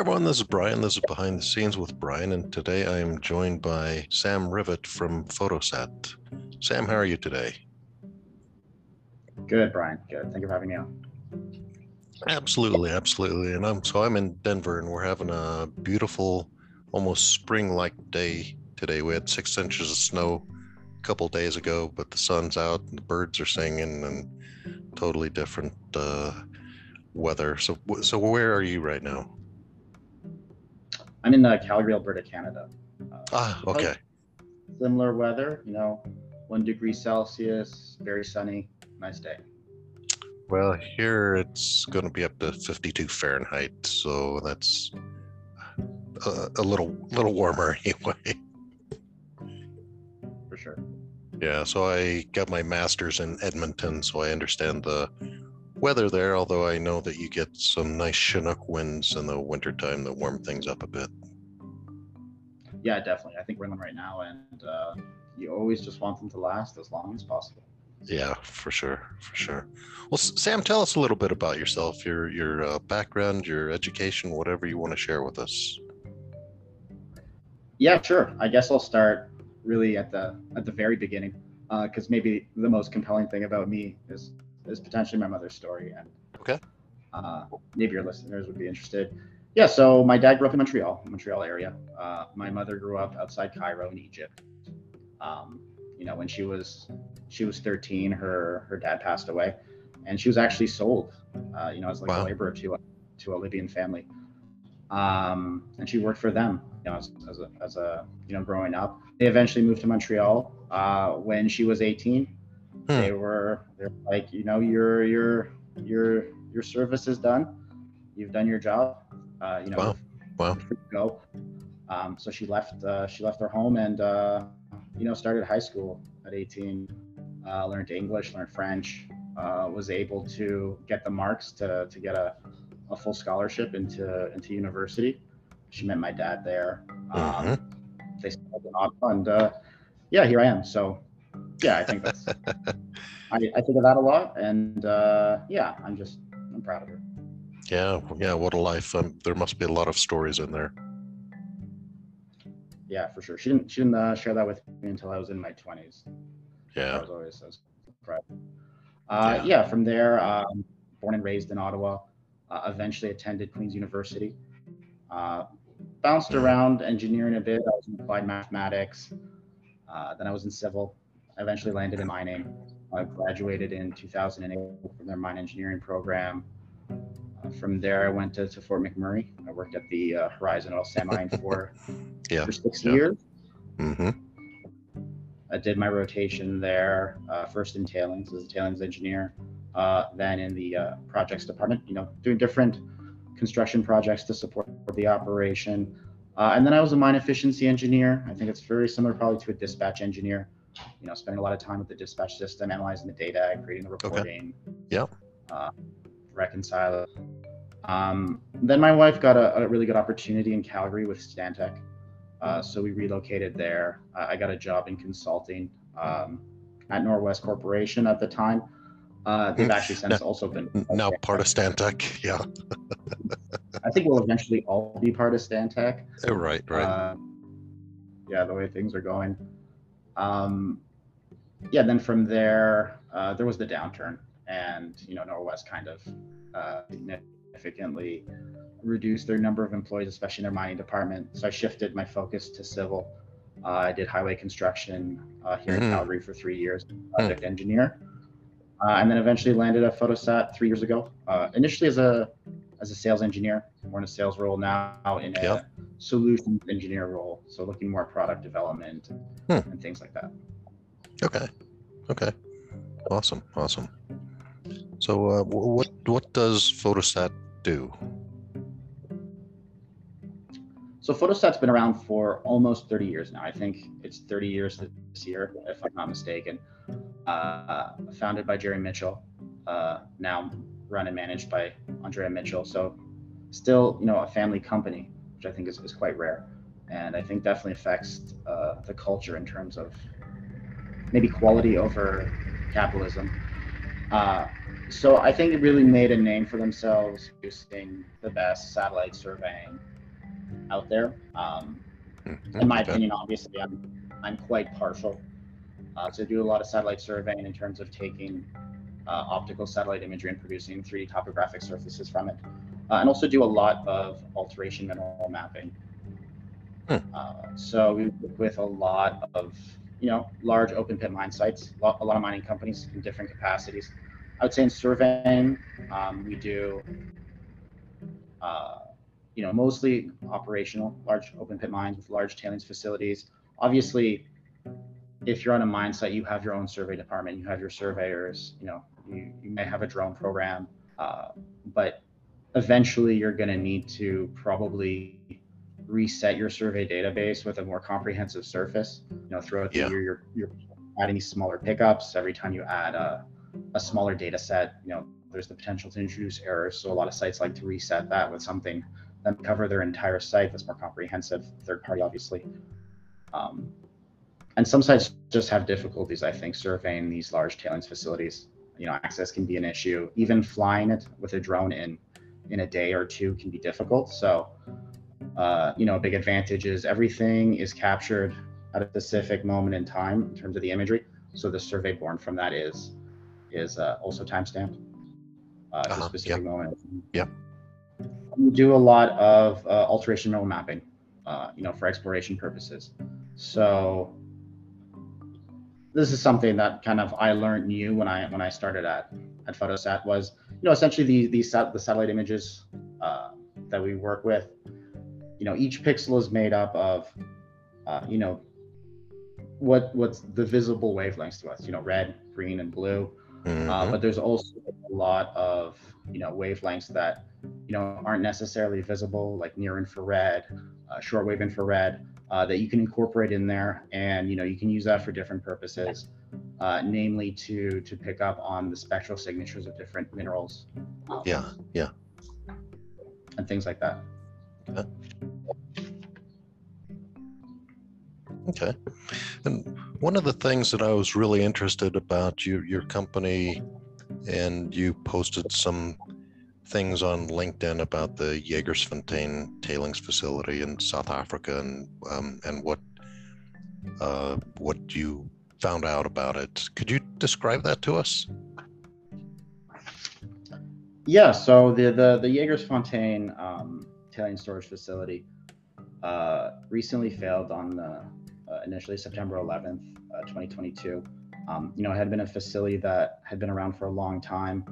Everyone, this is Brian. This is Behind the Scenes with Brian, and today I am joined by Sam Rivet from Photosat. Sam, how are you today? Good, Brian. Good. Thank you for having me on. Absolutely, absolutely. And I'm so I'm in Denver, and we're having a beautiful, almost spring-like day today. We had six inches of snow a couple days ago, but the sun's out, and the birds are singing, and totally different uh, weather. So, so where are you right now? I'm in uh, Calgary, Alberta, Canada. Uh, Ah, okay. Similar weather, you know, one degree Celsius, very sunny, nice day. Well, here it's going to be up to 52 Fahrenheit, so that's a, a little little warmer anyway. For sure. Yeah, so I got my master's in Edmonton, so I understand the weather there, although I know that you get some nice Chinook winds in the wintertime that warm things up a bit. Yeah, definitely. I think we're in them right now, and uh, you always just want them to last as long as possible. Yeah, for sure, for sure. Well, Sam, tell us a little bit about yourself, your your uh, background, your education, whatever you want to share with us. Yeah, sure. I guess I'll start really at the at the very beginning, because maybe the most compelling thing about me is is potentially my mother's story, and Okay. uh, maybe your listeners would be interested. Yeah, so my dad grew up in Montreal, Montreal area. Uh, my mother grew up outside Cairo in Egypt. Um, you know, when she was she was 13, her her dad passed away, and she was actually sold. Uh, you know, as like Wow. a laborer to a, to a Libyan family. Um, and she worked for them. You know, as, as a as a you know growing up. They eventually moved to Montreal uh, when she was 18 Hmm. they were they're like you know your your your your service is done you've done your job uh, you know Wow. Wow. go um, so she left uh, she left her home and uh, you know started high school at 18 uh, learned english learned french uh, was able to get the marks to, to get a, a full scholarship into into university she met my dad there um, Mhm. they settled in Ottawa, and uh, yeah here i am so yeah i think that's I, I think of that a lot, and uh, yeah, I'm just I'm proud of her. Yeah, yeah. What a life. Um, there must be a lot of stories in there. Yeah, for sure. She didn't she didn't uh, share that with me until I was in my 20s. Yeah, I was always, so proud. Uh, Yeah. yeah. from there, um, born and raised in Ottawa. Uh, eventually attended Queen's University. Uh, bounced Mhm. around engineering a bit. I was in applied mathematics. Uh, then I was in civil. I eventually landed in mining. I graduated in 2008 from their mine engineering program. Uh, from there, I went to, to Fort McMurray. I worked at the uh, Horizon Oil Sand Mine for, Yeah, for six yeah. years. hmm I did my rotation there, uh, first in tailings as a tailings engineer, uh, then in the uh, projects department, you know, doing different construction projects to support the operation. Uh, and then I was a mine efficiency engineer. I think it's very similar probably to a dispatch engineer, you know, spending a lot of time with the dispatch system, analyzing the data, creating the reporting. Yep. Uh, reconcile. Um, then my wife got a, a really good opportunity in Calgary with Stantec. Uh, so we relocated there. Uh, I got a job in consulting um, at Norwest Corporation at the time. Uh, they've actually since also been. Now part of Stantec. Yeah. I think we'll eventually all be part of Stantec. Oh, Right. Right. Uh, yeah, the way things are going. Um, yeah, then from there, uh, there was the downturn, and you know, Norwest kind of uh, significantly reduced their number of employees, especially in their mining department. So I shifted my focus to civil. Uh, I did highway construction uh, here in Mhm. Calgary for three years, project engineer, uh, and then eventually landed at Photosat three years ago. Uh, initially as a as a sales engineer, more in a sales role now in a Yep. Solutions engineer role. So looking more product development Hmm. and things like that. okay. Okay. Awesome. Awesome. So, uh, what what does Photosat do? so Photosat's been around for almost 30 years now. I think it's 30 years this year, if I'm not mistaken. Uh, founded by Jerry Mitchell, uh, now run and managed by Andrea Mitchell. So still, you know, a family company, which I think is, is quite rare. And I think definitely affects uh, the culture in terms of maybe quality over capitalism. Uh, so I think it really made a name for themselves using the best satellite surveying out there. Um, Mhm, in my opinion, obviously, I'm I'm quite partial uh, to do a lot of satellite surveying in terms of taking uh, optical satellite imagery and producing 3D topographic surfaces from it, uh, and also do a lot of alteration mineral mapping. Hmm. Uh, so we work with a lot of you know large open pit mine sites, a lot, of mining companies in different capacities. I would say in surveying, um, we do. Uh, you know, mostly operational, large open pit mines with large tailings facilities. Obviously, if you're on a mine site, you have your own survey department, you have your surveyors, you know, you, you may have a drone program, uh, but eventually you're going to need to probably reset your survey database with a more comprehensive surface. You know, throughout the Yeah. year, you're, you're adding these smaller pickups. Every time you add a, a smaller data set, you know, there's the potential to introduce errors. So a lot of sites like to reset that with something then cover their entire site that's more comprehensive, third party, obviously. Um, and some sites just have difficulties, I think, surveying these large tailings facilities. You know, access can be an issue. Even flying it with a drone in in a day or two can be difficult. So, uh, you know, a big advantage is everything is captured at a specific moment in time in terms of the imagery. So the survey born from that is is uh, also timestamped. Uh, Uh-huh, a specific moment. Yep. We do a lot of uh, alteration mineral mapping, uh, you know, for exploration purposes. So this is something that kind of I learned new when I when I started at at Photosat was you know essentially the the, sat, the satellite images uh, that we work with. You know, each pixel is made up of uh, you know what what's the visible wavelengths to us. You know, red, green, and blue. Uh, Mhm. but there's also a lot of you know wavelengths that you know aren't necessarily visible, like near infrared, uh, shortwave infrared, uh, that you can incorporate in there, and you know you can use that for different purposes, uh, namely to to pick up on the spectral signatures of different minerals yeah, yeah. and things like that. Okay. And one of the things that I was really interested about you, your company, and you posted some things on LinkedIn about the Jagersfontein tailings facility in South Africa and um, and what uh, what you found out about it. Could you describe that to us? Yeah, so the the the Jagersfontein um, tailing storage facility uh, recently failed on the uh, initially September 11th, uh, 2022. Um, you know, it had been a facility that had been around for a long time,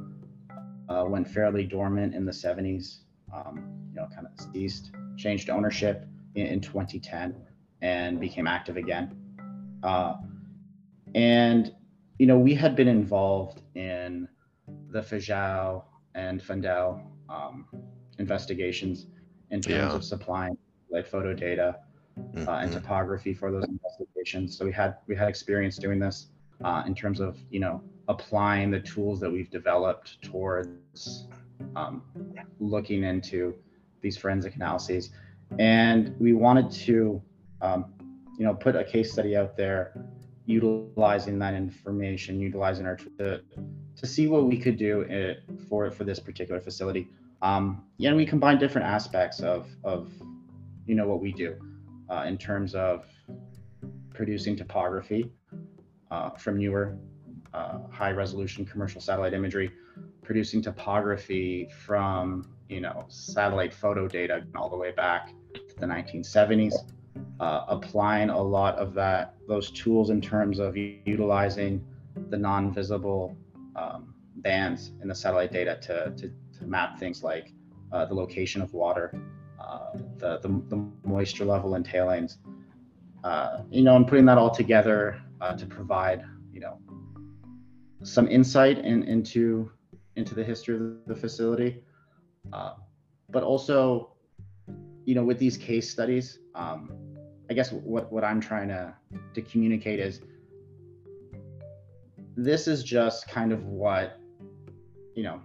uh, went fairly dormant in the 70s. Um, you know, kind of ceased, changed ownership in, in 2010, and became active again. Uh, and you know, we had been involved in the Feijão and Fundão um, investigations in terms Yeah. of supplying like photo data uh, and Mhm. topography for those investigations. So we had we had experience doing this uh, in terms of you know applying the tools that we've developed towards um, looking into these forensic analyses, and we wanted to um, you know put a case study out there, utilizing that information, utilizing our to, to see what we could do it, for for this particular facility. Um, yeah, and we combine different aspects of of you know what we do uh, in terms of producing topography uh, from newer uh, high resolution commercial satellite imagery, producing topography from you know satellite photo data all the way back to the 1970s, uh, applying a lot of that those tools in terms of utilizing the non-visible um, bands in the satellite data to, to, to map things like uh, the location of water, uh, the, the, the moisture level in tailings, uh, you know, and putting that all together uh, to provide, you know, some insight in, into into the history of the facility, uh, but also, you know, with these case studies, um, I guess what what I'm trying to to communicate is this is just kind of what you know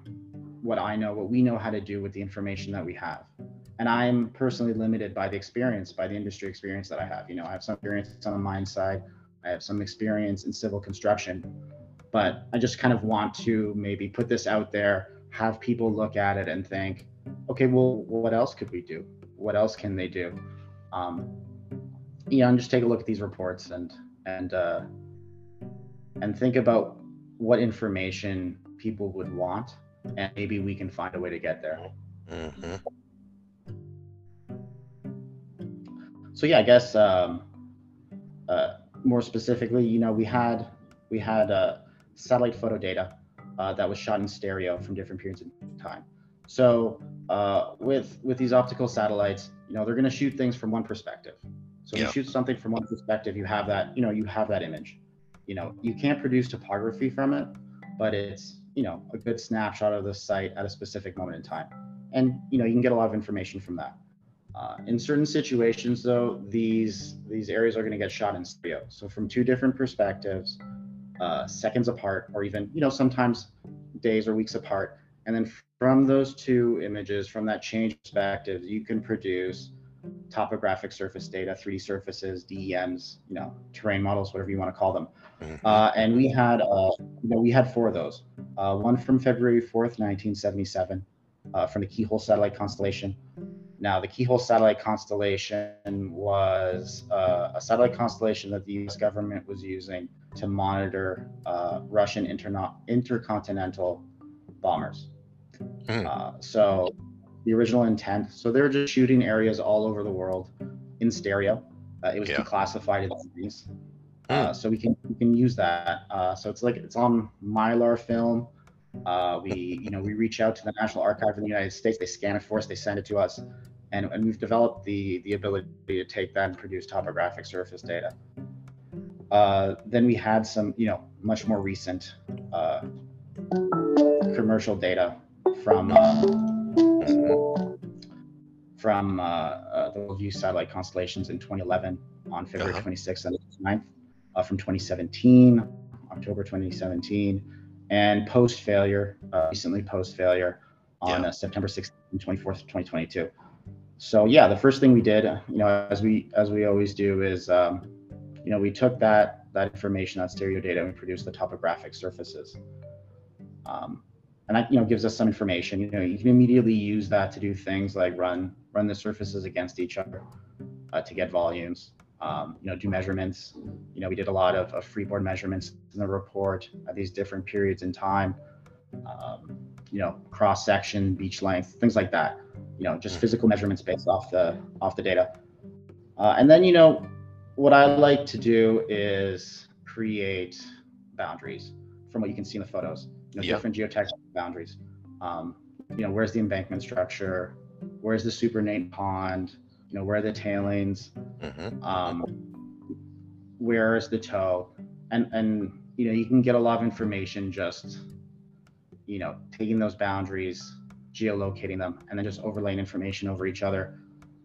what I know, what we know how to do with the information that we have. And I'm personally limited by the experience, by the industry experience that I have. You know, I have some experience on the mine side, I have some experience in civil construction, but I just kind of want to maybe put this out there, have people look at it and think, okay, well, what else could we do? What else can they do? Um, you know, and just take a look at these reports and and uh, and think about what information people would want, and maybe we can find a way to get there. Mm-hmm. So yeah, I guess um, uh, more specifically, you know, we had we had uh, satellite photo data uh, that was shot in stereo from different periods of time. So uh, with with these optical satellites, you know, they're going to shoot things from one perspective. So Yeah. you shoot something from one perspective, you have that, you know, you have that image. You know, you can't produce topography from it, but it's you know a good snapshot of the site at a specific moment in time, and you know you can get a lot of information from that. Uh, in certain situations, though, these these areas are going to get shot in stereo, so from two different perspectives, uh, seconds apart, or even you know sometimes days or weeks apart, and then from those two images, from that change perspective, you can produce topographic surface data, 3D surfaces, DEMs, you know, terrain models, whatever you want to call them. Mhm. Uh, and we had, uh, you know, we had four of those. Uh, one from February 4th, 1977, uh, from the Keyhole satellite constellation. Now, the Keyhole satellite constellation was uh, a satellite constellation that the U.S. government was using to monitor uh, Russian interno- intercontinental bombers. Hmm. Uh, so, the original intent. So they were just shooting areas all over the world in stereo. Uh, it was Yeah. declassified in series. Uh, so we can we can use that. Uh, so it's like it's on mylar film. Uh, we you know we reach out to the National Archive in the United States. They scan it for us. They send it to us, and, and we've developed the the ability to take that and produce topographic surface data. Uh, then we had some you know much more recent uh, commercial data from. From uh, uh, the Worldview satellite constellations in 2011 on February Uh-huh. 26th and 9th, uh, from 2017, October 2017, and post failure, uh, recently post failure on Yeah. uh, September 16th and 24th, 2022. So yeah, the first thing we did, uh, you know, as we as we always do, is um, you know we took that that information, that stereo data, and we produced the topographic surfaces. Um, and that you know gives us some information. You know, you can immediately use that to do things like run run the surfaces against each other uh, to get volumes. Um, you know, do measurements. You know, we did a lot of, of freeboard measurements in the report at these different periods in time. Um, you know, cross section, beach length, things like that. You know, just physical measurements based off the off the data. Uh, and then you know, what I like to do is create boundaries from what you can see in the photos. You know, Yeah. different geotechnical boundaries. Um, you know, where's the embankment structure? Where's the supernate pond? You know, where are the tailings? Mhm. um, where is the toe and and you know you can get a lot of information just you know taking those boundaries geolocating them and then just overlaying information over each other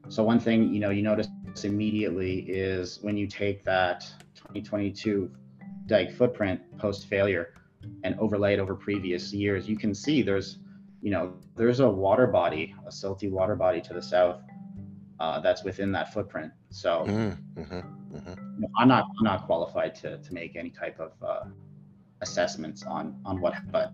so one thing you know you notice immediately is when you take that 2022 dike footprint post failure and overlay it over previous years you can see there's you know there's a water body a silty water body to the south uh, that's within that footprint so Mhm. Mhm. Mhm. you know, I'm not I'm not qualified to to make any type of uh, assessments on on what, but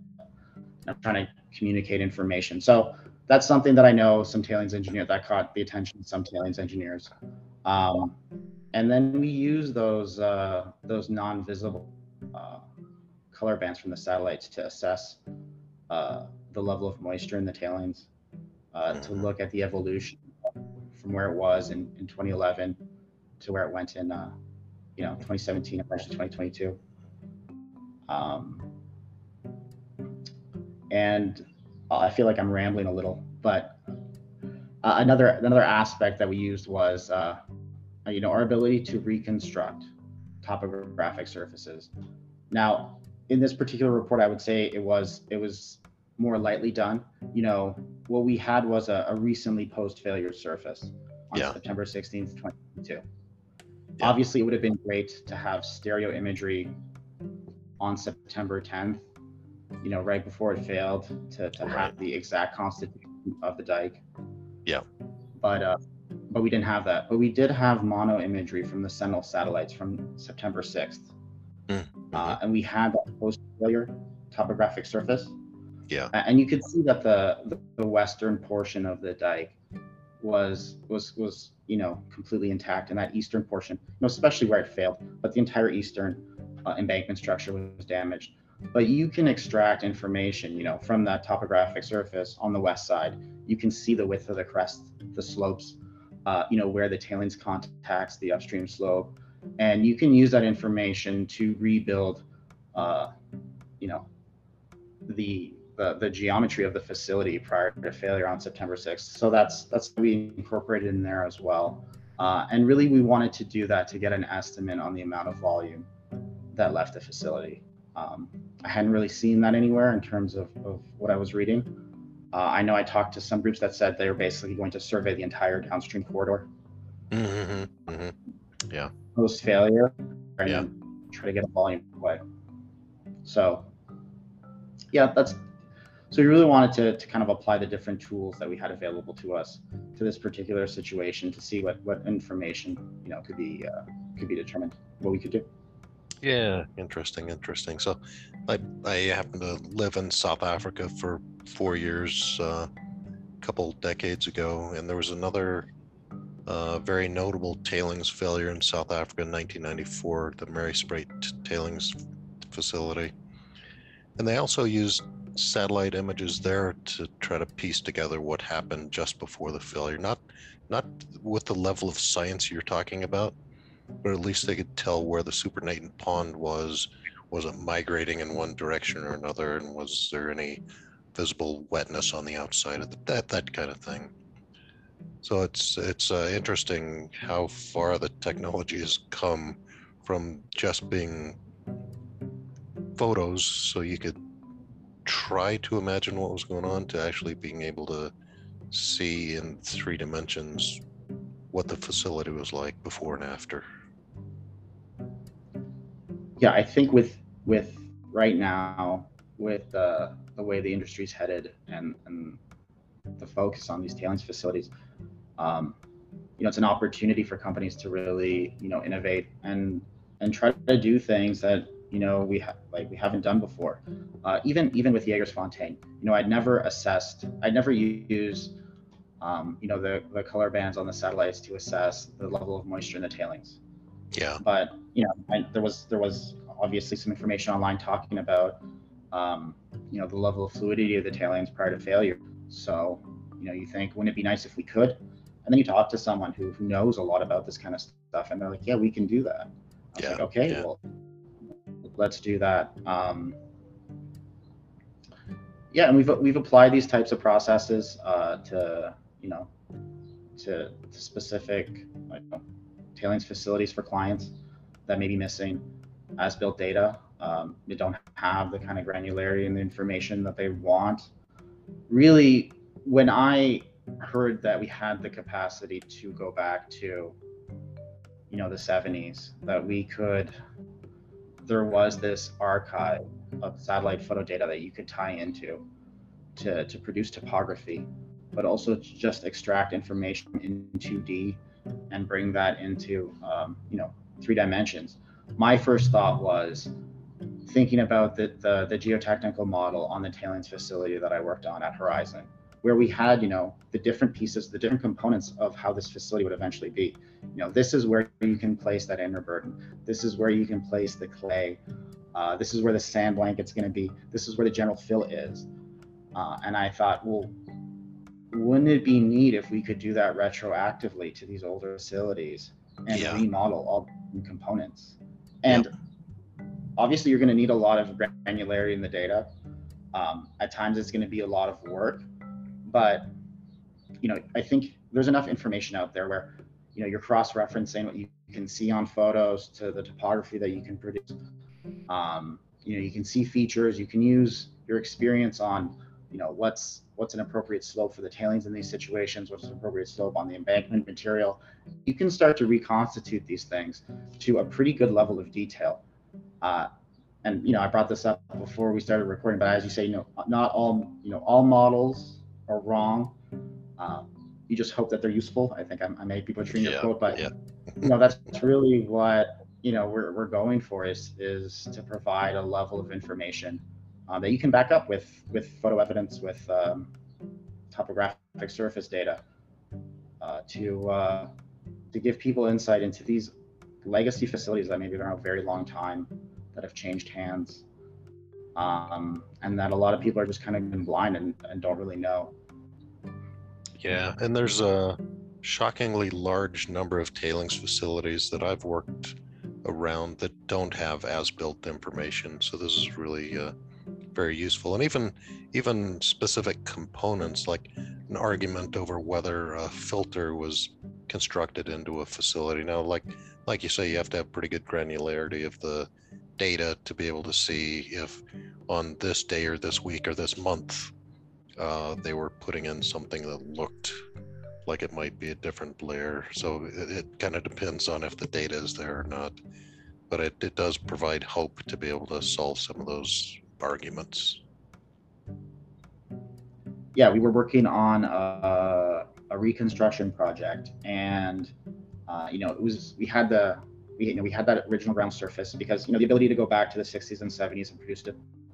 I'm trying to communicate information. So that's something that I know some tailings engineer that caught the attention of some tailings engineers. Um, and then we use those uh, those non-visible uh, color bands from the satellites to assess uh, the level of moisture in the tailings, uh, to Mhm. look at the evolution from where it was in, in 2011 to where it went in, uh, you know, 2017 and eventually 2022. Um, and I feel like I'm rambling a little, but uh, another another aspect that we used was, uh, you know, our ability to reconstruct topographic surfaces. Now, in this particular report, I would say it was it was more lightly done. You know, what we had was a, a recently post failure surface on Yeah. September 16th, 2022. Yeah. Obviously, it would have been great to have stereo imagery on September 10th, you know, right before it failed, to, to Right. have the exact constitution of the dike. Yeah. But uh, but we didn't have that. But we did have mono imagery from the Sentinel satellites from September 6th. Mm, Uh, and we had that post failure topographic surface. Yeah. And you could see that the, the, the western portion of the dike was was was you know completely intact, and that eastern portion, you know, especially where it failed, but the entire eastern uh, embankment structure was damaged. But you can extract information, you know, from that topographic surface on the west side. You can see the width of the crest, the slopes, uh, you know, where the tailings contacts the upstream slope, and you can use that information to rebuild, uh, you know, the, the the geometry of the facility prior to failure on September 6th. So that's that's we incorporated in there as well. Uh, and really, we wanted to do that to get an estimate on the amount of volume that left the facility. Um, I hadn't really seen that anywhere in terms of, of what I was reading. Uh, I know I talked to some groups that said they were basically going to survey the entire downstream corridor hmm hmm post failure and Yeah. try to get a volume away. So, yeah, that's so we really wanted to, to kind of apply the different tools that we had available to us to this particular situation to see what, what information you know could be uh, could be determined what we could do. Yeah, interesting, interesting. So, I I happen to live in South Africa for four years, uh, a couple decades ago, and there was another uh, very notable tailings failure in South Africa in 1994, the Merriespruit tailings facility, and they also used satellite images there to try to piece together what happened just before the failure. Not not with the level of science you're talking about, but at least they could tell where the supernatant pond was. Was it migrating in one direction or another, and was there any visible wetness on the outside of the, that that kind of thing? So it's it's uh, interesting how far the technology has come from just being photos, so you could try to imagine what was going on, to actually being able to see in three dimensions what the facility was like before and after. Yeah, I think with with right now with the the way the industry's headed and and the focus on these tailings facilities, um, you know, it's an opportunity for companies to really you know innovate and and try to do things that you know we ha- like we haven't done before. Uh, even even with Jagersfontein, you know, I'd never assessed, I'd never used. Um, you know the, the color bands on the satellites to assess the level of moisture in the tailings Yeah, but you know I, there was there was obviously some information online talking about um, you know the level of fluidity of the tailings prior to failure so you know you think wouldn't it be nice if we could and then you talk to someone who, who knows a lot about this kind of stuff and they're like yeah we can do that I was Yeah, like okay yeah. well let's do that um, yeah and we've we've applied these types of processes uh, to you know to, to specific like, tailings facilities for clients that may be missing as built data. Um, they don't have the kind of granularity and the information that they want. Really, when I heard that we had the capacity to go back to, you know, the 70s, that we could, there was this archive of satellite photo data that you could tie into to, to produce topography, but also to just extract information in 2D and bring that into um, you know three dimensions. My first thought was thinking about the, the the geotechnical model on the tailings facility that i worked on at horizon where we had you know the different pieces the different components of how this facility would eventually be. You know this is where you can place that interburden. This is where you can place the clay. Uh, this is where the sand blanket's going to be. This is where the general fill is. Uh, and i thought well wouldn't it be neat if we could do that retroactively to these older facilities and Yeah. remodel all the components? And obviously, you're going to need a lot of granularity in the data. Um, at times, it's going to be a lot of work, but you know, I think there's enough information out there where you know you're cross-referencing what you can see on photos to the topography that you can produce. Um, you know, you can see features. You can use your experience on you know what's what's an appropriate slope for the tailings in these situations what's an appropriate slope on the embankment material you can start to reconstitute these things to a pretty good level of detail uh, and you know i brought this up before we started recording but as you say you know not all you know all models are wrong um, you just hope that they're useful i think i, I may be butchering Yeah, your quote but yeah. you know that's really what you know we're, we're going for is is to provide a level of information uh, that you can back up with with photo evidence with um, topographic surface data uh, to uh, to give people insight into these legacy facilities that maybe been around a very long time that have changed hands um, and that a lot of people are just kind of blind and, and don't really know Yeah, and there's a shockingly large number of tailings facilities that I've worked around that don't have as-built information. So this is really uh, very useful, and even even specific components like an argument over whether a filter was constructed into a facility. Now, like like you say, you have to have pretty good granularity of the data to be able to see if on this day or this week or this month uh, they were putting in something that looked like it might be a different layer. So it, it kind of depends on if the data is there or not. But it, it does provide hope to be able to solve some of those arguments. yeah, we were working on a, a reconstruction project, and uh, you know, it was we had the we you know we had that original ground surface because you know the ability to go back to the 60s and 70s and produce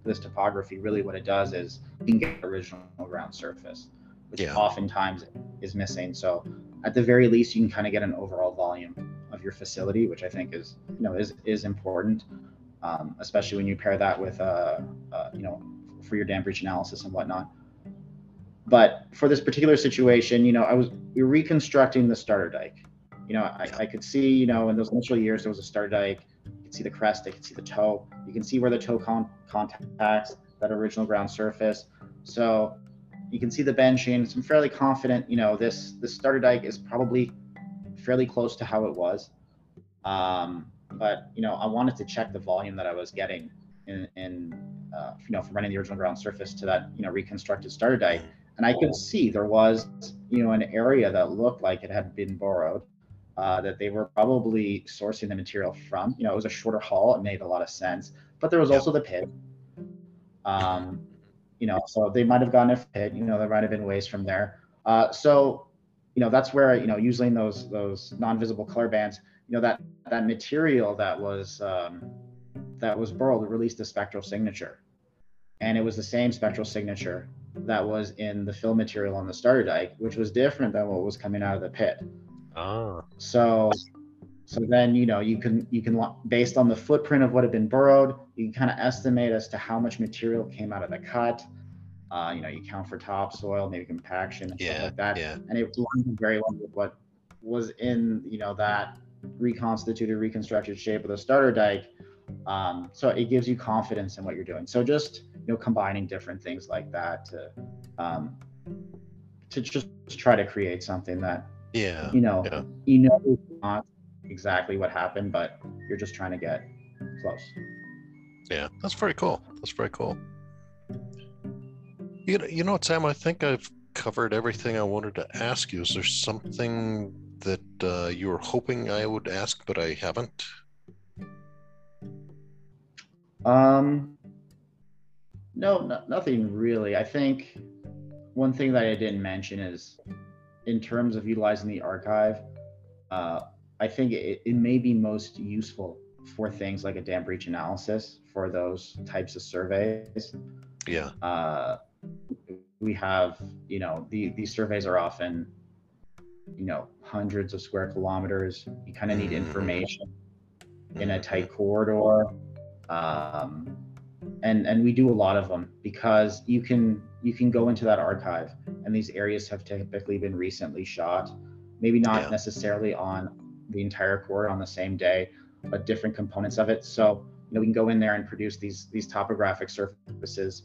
this topography. Really, what it does is you can get original ground surface, which Yeah. oftentimes is missing. So at the very least, you can kind of get an overall volume of your facility, which I think is you know is is important, um, especially when you pair that with uh, uh, you know for your dam breach analysis and whatnot but for this particular situation, you know, I was we were reconstructing the starter dike. You know, I, I could see, you know, in those initial years there was a starter dike. You could see the crest, I could see the toe. You can see where the toe con- contacts that original ground surface. So you can see the benching. So I'm fairly confident, you know, this this starter dike is probably fairly close to how it was. Um, but you know, I wanted to check the volume that I was getting in, in uh, you know, from running the original ground surface to that, you know, reconstructed starter dike and I could see there was, you know, an area that looked like it had been borrowed, uh, that they were probably sourcing the material from. You know, it was a shorter haul; it made a lot of sense. But there was also the pit. Um, you know, so they might have gotten a pit. You know, there might have been waste from there. Uh, so, you know, that's where you know using those those non-visible color bands. You know, that that material that was um, that was borrowed released a spectral signature, and it was the same spectral signature that was in the fill material on the starter dike, which was different than what was coming out of the pit. Ah, So, so then you know you can you can based on the footprint of what had been burrowed, you can kind of estimate as to how much material came out of the cut. Uh, you know, you count for topsoil, maybe compaction and stuff yeah, like that, yeah, and it lines very well with what was in you know that reconstituted, reconstructed shape of the starter dike. Um, so it gives you confidence in what you're doing. So just you know combining different things like that to um, to just try to create something that yeah. you know yeah. you know not exactly what happened, but you're just trying to get close. Yeah, that's very cool. That's very cool. You know, you know what, Sam? I think I've covered everything I wanted to ask you. Is there something that uh, you were hoping I would ask, but I haven't? Um, no, no, nothing really. I think one thing that I didn't mention is in terms of utilizing the archive, uh, I think it, it may be most useful for things like a dam breach analysis for those types of surveys. Yeah, Uh, we have, you know, the, these surveys are often, you know, hundreds of square kilometers. You kind of need Mhm. information in a Mhm. tight corridor. Um, and and we do a lot of them because you can you can go into that archive and these areas have typically been recently shot. Maybe not Yeah. necessarily on the entire corridor on the same day but different components of it. So you know we can go in there and produce these these topographic surfaces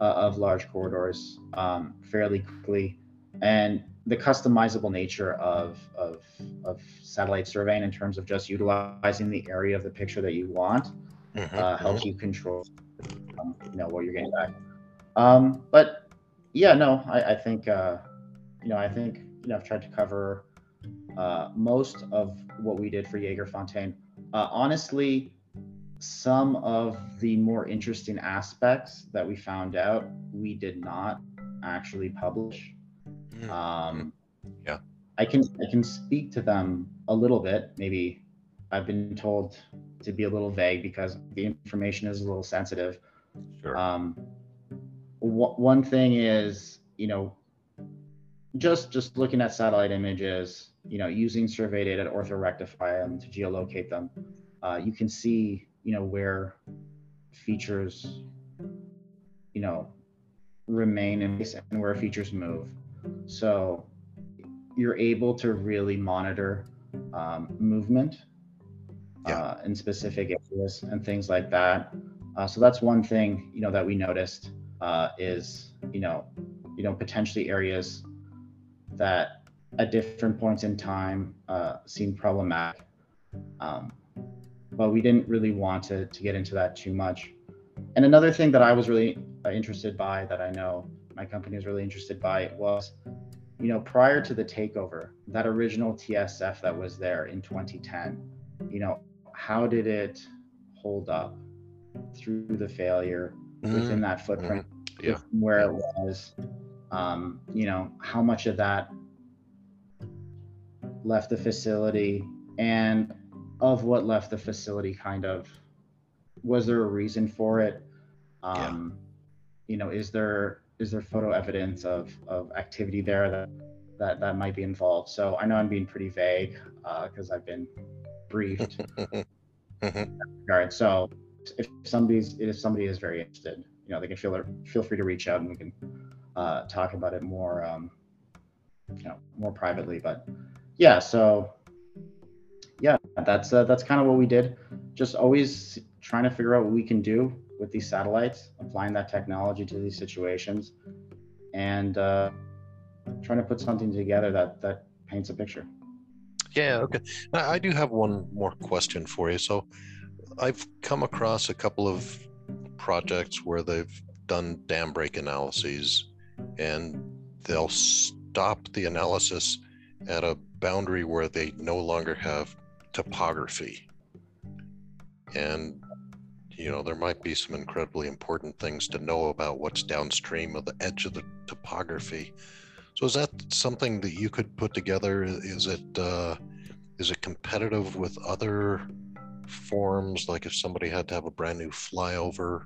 uh, of large corridors um, fairly quickly. And the customizable nature of, of of satellite surveying in terms of just utilizing the area of the picture that you want Mhm, uh, helps you control um, you know what you're getting back um, but yeah, no, I, I think uh, you know, I think you know, I've tried to cover uh, most of what we did for Jagersfontein. Uh, honestly, some of the more interesting aspects that we found out, we did not actually publish. Mm. Um, Yeah. I can I can speak to them a little bit. Maybe I've been told to be a little vague because the information is a little sensitive. Sure. Um, one thing is, you know, just just looking at satellite images, you know, using survey data to orthorectify them to geolocate them, uh, you can see, you know, where features, you know, remain in place and where features move. So you're able to really monitor um, movement Yeah. uh, in specific areas and things like that. Uh, so that's one thing you know that we noticed uh, is you know you know potentially areas that at different points in time uh, seemed problematic. Um, but we didn't really want to, to get into that too much. And another thing that I was really uh, interested by, that I know my company was really interested by, was, you know, prior to the takeover, that original TSF that was there in 2010, you know, how did it hold up through the failure within Mm, that footprint, yeah. where it was? Um, you know, how much of that left the facility and of what left the facility kind of was there a reason for it Yeah. um you know is there is there photo evidence of of activity there that that that might be involved so i know i'm being pretty vague because i've been briefed Mhm. regard so if somebody's if somebody is very interested you know they can feel feel free to reach out and we can uh, talk about it more um you know more privately but yeah so yeah that's uh, that's kind of what we did just always trying to figure out what we can do with these satellites applying that technology to these situations and uh, trying to put something together that that paints a picture Yeah, okay. I I do have one more question for you. So, I've come across a couple of projects where they've done dam break analyses and they'll stop the analysis at a boundary where they no longer have topography. And, you know, there might be some incredibly important things to know about what's downstream of the edge of the topography. So is that something that you could put together? Is it uh, is it competitive with other forms? Like if somebody had to have a brand new flyover,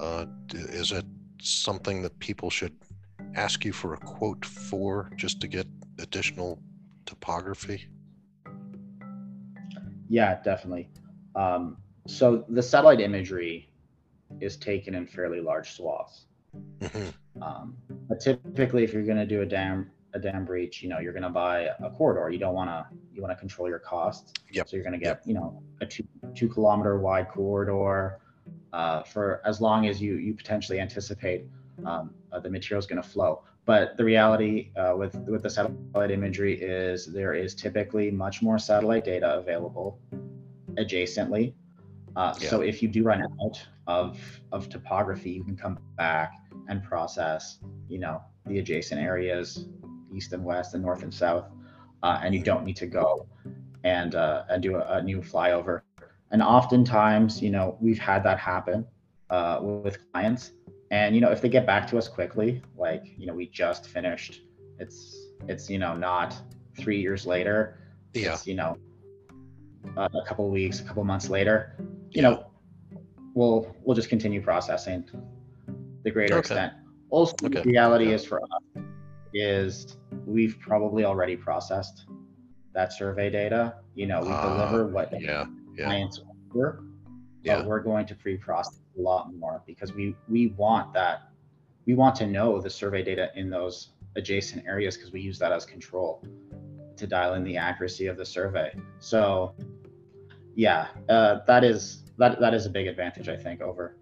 uh, is it something that people should ask you for a quote for just to get additional topography? yeah definitely um, so the satellite imagery is taken in fairly large swaths Mhm. Um, but typically, if you're going to do a dam a dam breach, you know you're going to buy a corridor. You don't want to you want to control your costs. Yep. So you're going to get you know a two two kilometer wide corridor uh, for as long as you you potentially anticipate um, uh, the material is going to flow. But the reality uh, with with the satellite imagery is there is typically much more satellite data available adjacently. Uh, So if you do run out of of topography, you can come back and process, you know, the adjacent areas, east and west and north and south, uh, and you don't need to go and uh, and do a, a new flyover. And oftentimes, you know, we've had that happen uh, with clients, and you know, if they get back to us quickly, like you know, we just finished, it's it's you know not three years later, Yeah. it's, you know, uh, a couple weeks, a couple months later, you know, we'll we'll just continue processing the greater Okay. extent. Also, Okay. the reality Yeah. is for us is we've probably already processed that survey data. You know, we Ah, deliver what Yeah. Yeah. clients order, Yeah. but we're going to pre-process a lot more because we we want that we want to know the survey data in those adjacent areas because we use that as control to dial in the accuracy of the survey. So yeah, uh, that is that that is a big advantage I think over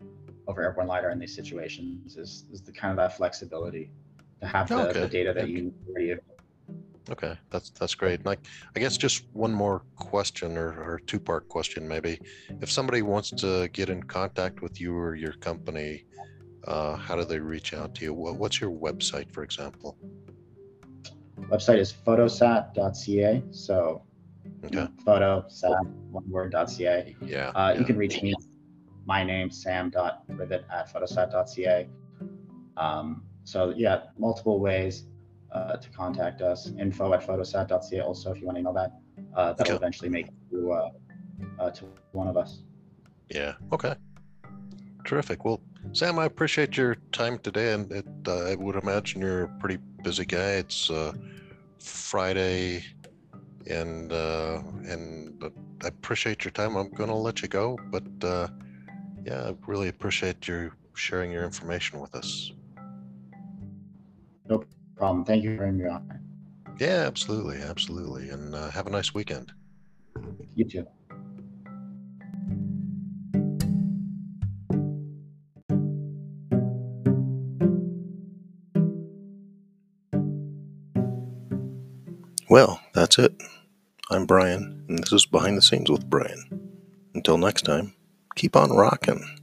over airborne lidar in these situations is is the kind of that flexibility to have the, Okay. the data that you have. Okay, that's that's great. Like, I guess just one more question or, or two part question maybe. If somebody wants to get in contact with you or your company, uh, how do they reach out to you? What, what's your website, for example? Website is photosat.ca. So Okay. photosat, one word.ca. Yeah. Uh, yeah. You can reach me. My name, sam.rivet at photosat.ca. Um, so yeah, multiple ways uh, to contact us. Info at photosat.ca also, if you want to email that. Uh, that'll Okay. eventually make you uh, uh, to one of us. Yeah. Okay. Terrific. Well, Sam, I appreciate your time today, and it, uh, I would imagine you're a pretty busy guy. It's uh, Friday, and uh, and I appreciate your time. I'm gonna let you go, but uh, yeah, I really appreciate you sharing your information with us. No problem. Thank you for having me on. Yeah, absolutely, absolutely, and uh, have a nice weekend. You too. Well, that's it. I'm Brian, and this is Behind the Scenes with Brian. Until next time, keep on rocking.